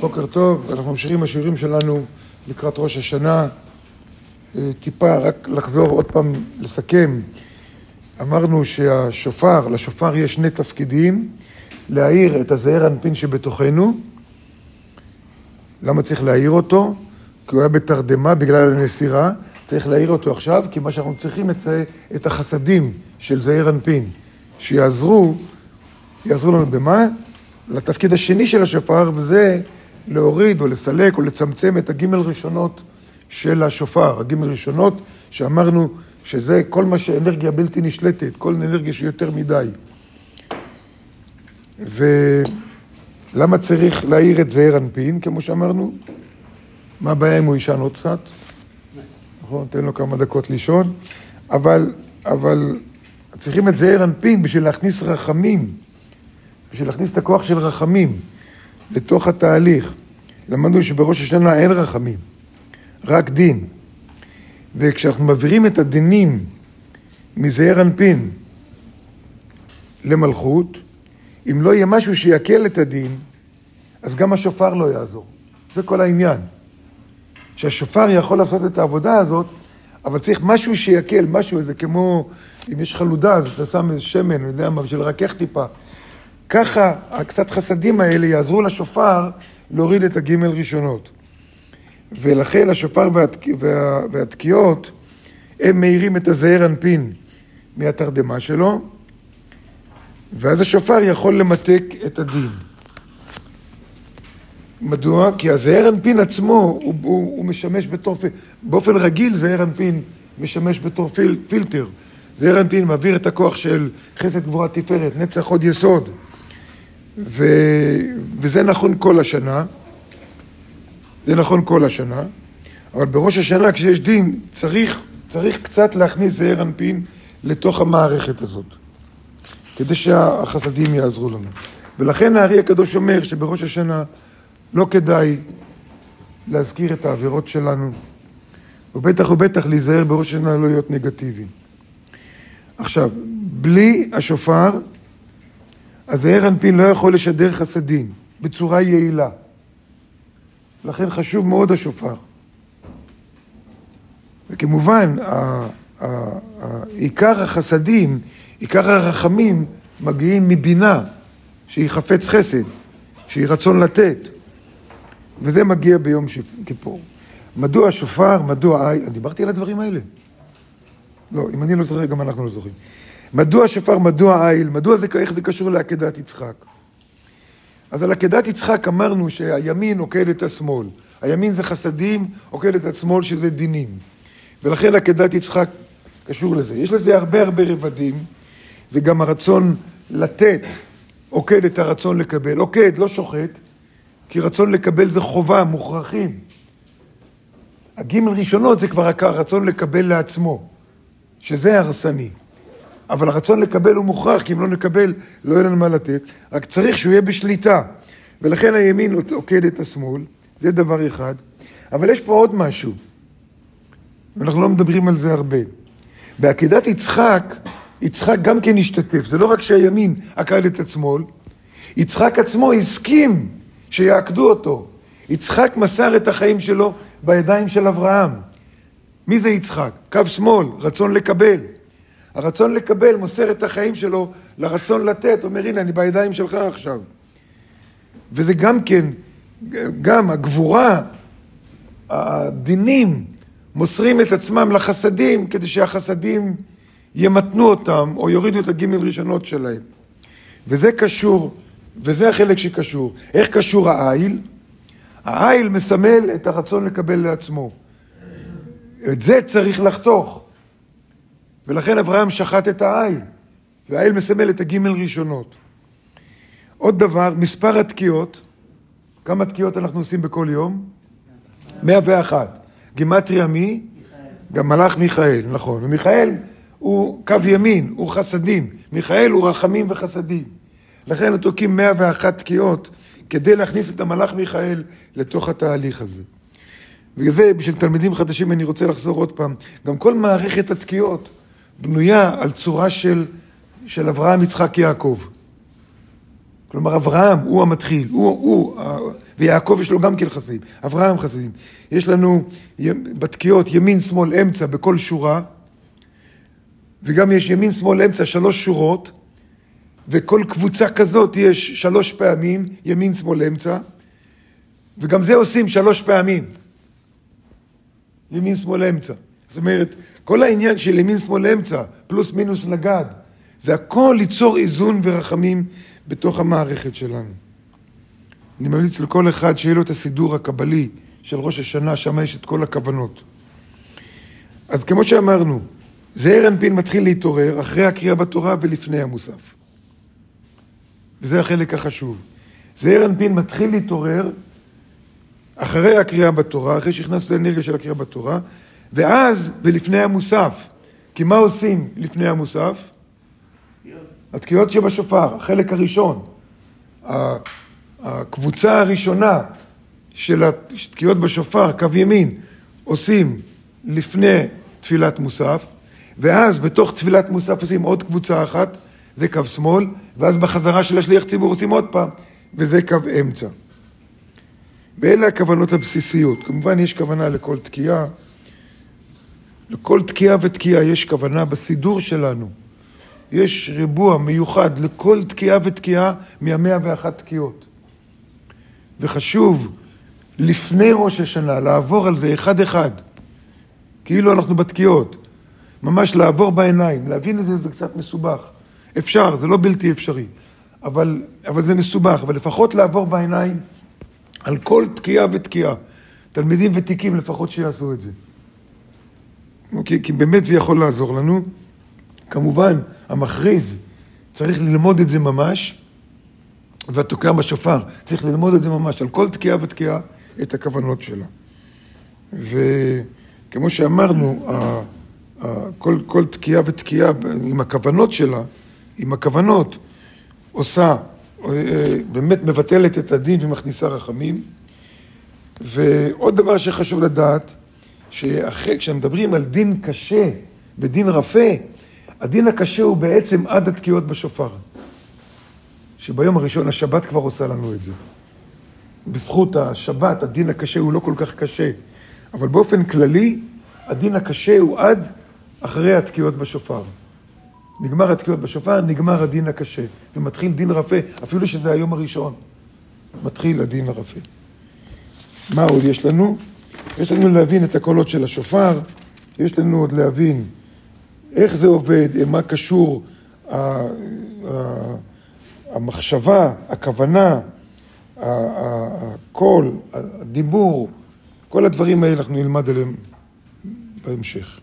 בוקר טוב, אנחנו ממשיכים בשיעורים שלנו לקראת ראש השנה. אה, טיפה, רק לחזור עוד פעם, לסכם. אמרנו שהשופר, לשופר יש שני תפקידים, להאיר את הזעיר אנפין שבתוכנו. למה צריך להאיר אותו? כי הוא היה בתרדמה בגלל הנסירה. צריך להאיר אותו עכשיו, כי מה שאנחנו צריכים את, את החסדים של זעיר אנפין, שיעזרו, יעזרו לנו במה? לתפקיד השני של השופר, וזה להוריד או לסלק או לצמצם את הגימל ראשונות של השופר. הגימל ראשונות שאמרנו שזה כל מה שאנרגיה בלתי נשלטת, כל אנרגיה שהיא יותר מדי. ולמה צריך להעיר את זעיר אנפין, כמו שאמרנו? מה הבעיה אם הוא יישן עוד קצת? נכון, תן לו כמה דקות לישון, אבל, אבל צריכים את זעיר אנפין בשביל להכניס רחמים, בשביל להכניס את הכוח של רחמים לתוך התהליך. למדנו שבראש השנה אין רחמים, רק דין. וכשאנחנו מעבירים את הדינים מזעיר אנפין למלכות, אם לא יהיה משהו שיקל את הדין, אז גם השופר לא יעזור. זה כל העניין. שהשופר יכול לעשות את העבודה הזאת, אבל צריך משהו שיקל, משהו, איזה כמו, אם יש חלודה, אז אתה שם איזה שמן, אני יודע מה, בשביל לרכך טיפה. ככה, הקצת חסדים האלה יעזרו לשופר להוריד את הגימל ראשונות. ולכן השופר והתק... וה... והתקיעות, הם מאירים את הזעיר אנפין מהתרדמה שלו, ואז השופר יכול למתק את הדין. מדוע? כי הזעיר אנפין עצמו, הוא, הוא, הוא משמש בתור, באופן רגיל זעיר אנפין משמש בתור פיל, פילטר. זעיר אנפין מעביר את הכוח של חסד גבורה תפארת, נצח עוד יסוד. ו, וזה נכון כל השנה. זה נכון כל השנה. אבל בראש השנה, כשיש דין, צריך, צריך קצת להכניס זעיר אנפין לתוך המערכת הזאת, כדי שהחסדים יעזרו לנו. ולכן הארי הקדוש אומר שבראש השנה לא כדאי להזכיר את העבירות שלנו, ובטח ובטח להיזהר בראש השנה לא להיות נגטיבי. עכשיו, בלי השופר, הזעיר אנפין לא יכול לשדר חסדים בצורה יעילה. לכן חשוב מאוד השופר. וכמובן, עיקר החסדים, עיקר הרחמים, מגיעים מבינה, שהיא חפץ חסד, שהיא רצון לתת. וזה מגיע ביום כיפור. מדוע השופר, מדוע אני דיברתי על הדברים האלה? לא, אם אני לא זוכר, גם אנחנו לא זוכרים. מדוע השופר, מדוע העיל, מדוע זה, איך זה קשור לעקדת יצחק? אז על עקדת יצחק אמרנו שהימין עוקד את השמאל. הימין זה חסדים, עוקד את השמאל שזה דינים. ולכן עקדת יצחק קשור לזה. יש לזה הרבה הרבה רבדים. זה גם הרצון לתת, עוקד את הרצון לקבל. עוקד, לא שוחט, כי רצון לקבל זה חובה, מוכרחים. הגימל ראשונות זה כבר הרצון לקבל לעצמו, שזה הרסני. אבל הרצון לקבל הוא מוכרח, כי אם לא נקבל, לא יהיה לנו מה לתת. רק צריך שהוא יהיה בשליטה. ולכן הימין עוקד את השמאל, זה דבר אחד. אבל יש פה עוד משהו, ואנחנו לא מדברים על זה הרבה. בעקדת יצחק, יצחק גם כן השתתף. זה לא רק שהימין עקד את השמאל, יצחק עצמו הסכים שיעקדו אותו. יצחק מסר את החיים שלו בידיים של אברהם. מי זה יצחק? קו שמאל, רצון לקבל. הרצון לקבל מוסר את החיים שלו לרצון לתת, אומר הנה אני בידיים שלך עכשיו. וזה גם כן, גם הגבורה, הדינים, מוסרים את עצמם לחסדים כדי שהחסדים ימתנו אותם או יורידו את הגימל ראשונות שלהם. וזה קשור, וזה החלק שקשור. איך קשור העיל? העיל מסמל את הרצון לקבל לעצמו. את זה צריך לחתוך. ולכן אברהם שחט את העיל, והעיל מסמל את הגימל ראשונות. עוד דבר, מספר התקיעות, כמה תקיעות אנחנו עושים בכל יום? 101. גימטריה מי? גם מלאך מיכאל, נכון. ומיכאל הוא קו ימין, הוא חסדים. מיכאל הוא רחמים וחסדים. לכן תוקעים 101 תקיעות כדי להכניס את המלאך מיכאל לתוך התהליך הזה. בגלל זה, בשביל תלמידים חדשים, אני רוצה לחזור עוד פעם. גם כל מערכת התקיעות בנויה על צורה של, של אברהם, יצחק, יעקב. כלומר, אברהם הוא המתחיל, הוא, הוא, ויעקב יש לו גם כן חסדים, אברהם חסדים. יש לנו בתקיעות ימין, שמאל, אמצע בכל שורה, וגם יש ימין, שמאל, אמצע, שלוש שורות, וכל קבוצה כזאת יש שלוש פעמים, ימין, שמאל, אמצע, וגם זה עושים שלוש פעמים. ימין, שמאל, אמצע. זאת אומרת, כל העניין של ימין, שמאל, אמצע, פלוס מינוס נגד, זה הכל ליצור איזון ורחמים בתוך המערכת שלנו. אני ממליץ לכל אחד שיהיה לו את הסידור הקבלי של ראש השנה, שם יש את כל הכוונות. אז כמו שאמרנו, זעיר אנפין מתחיל להתעורר אחרי הקריאה בתורה ולפני המוסף. וזה החלק החשוב. זעיר אנפין מתחיל להתעורר אחרי הקריאה בתורה, אחרי שהכנסנו את האנרגיה של הקריאה בתורה, ואז ולפני המוסף. כי מה עושים לפני המוסף? התקיעות שבשופר, החלק הראשון. הקבוצה הראשונה של התקיעות בשופר, קו ימין, עושים לפני תפילת מוסף, ואז בתוך תפילת מוסף עושים עוד קבוצה אחת, זה קו שמאל, ואז בחזרה של השליח ציבור עושים עוד פעם, וזה קו אמצע. ואלה הכוונות הבסיסיות. כמובן יש כוונה לכל תקיעה. לכל תקיעה ותקיעה יש כוונה בסידור שלנו. יש ריבוע מיוחד לכל תקיעה ותקיעה מהמאה ואחת תקיעות. וחשוב לפני ראש השנה לעבור על זה אחד-אחד, כאילו אנחנו בתקיעות. ממש לעבור בעיניים, להבין את זה זה קצת מסובך. אפשר, זה לא בלתי אפשרי, אבל, אבל זה מסובך, אבל לפחות לעבור בעיניים על כל תקיעה ותקיעה. תלמידים ותיקים לפחות שיעשו את זה. אוקיי? כי באמת זה יכול לעזור לנו. כמובן, המכריז צריך ללמוד את זה ממש, והתוקע בשופר צריך ללמוד את זה ממש, על כל תקיעה ותקיעה, את הכוונות שלה. וכמו שאמרנו, כל, כל תקיעה ותקיעה עם הכוונות שלה, עם הכוונות, עושה, אה, באמת מבטלת את הדין ומכניסה רחמים. ועוד דבר שחשוב לדעת, שאחרי, כשמדברים על דין קשה ודין רפה, הדין הקשה הוא בעצם עד התקיעות בשופר. שביום הראשון השבת כבר עושה לנו את זה. בזכות השבת, הדין הקשה הוא לא כל כך קשה. אבל באופן כללי, הדין הקשה הוא עד אחרי התקיעות בשופר. נגמר התקיעות בשופר, נגמר הדין הקשה, ומתחיל דין רפה, אפילו שזה היום הראשון. מתחיל הדין הרפה. מה עוד יש לנו? יש לנו להבין את הקולות של השופר, יש לנו עוד להבין איך זה עובד, מה קשור המחשבה, הכוונה, הקול, הדיבור, כל הדברים האלה אנחנו נלמד עליהם בהמשך.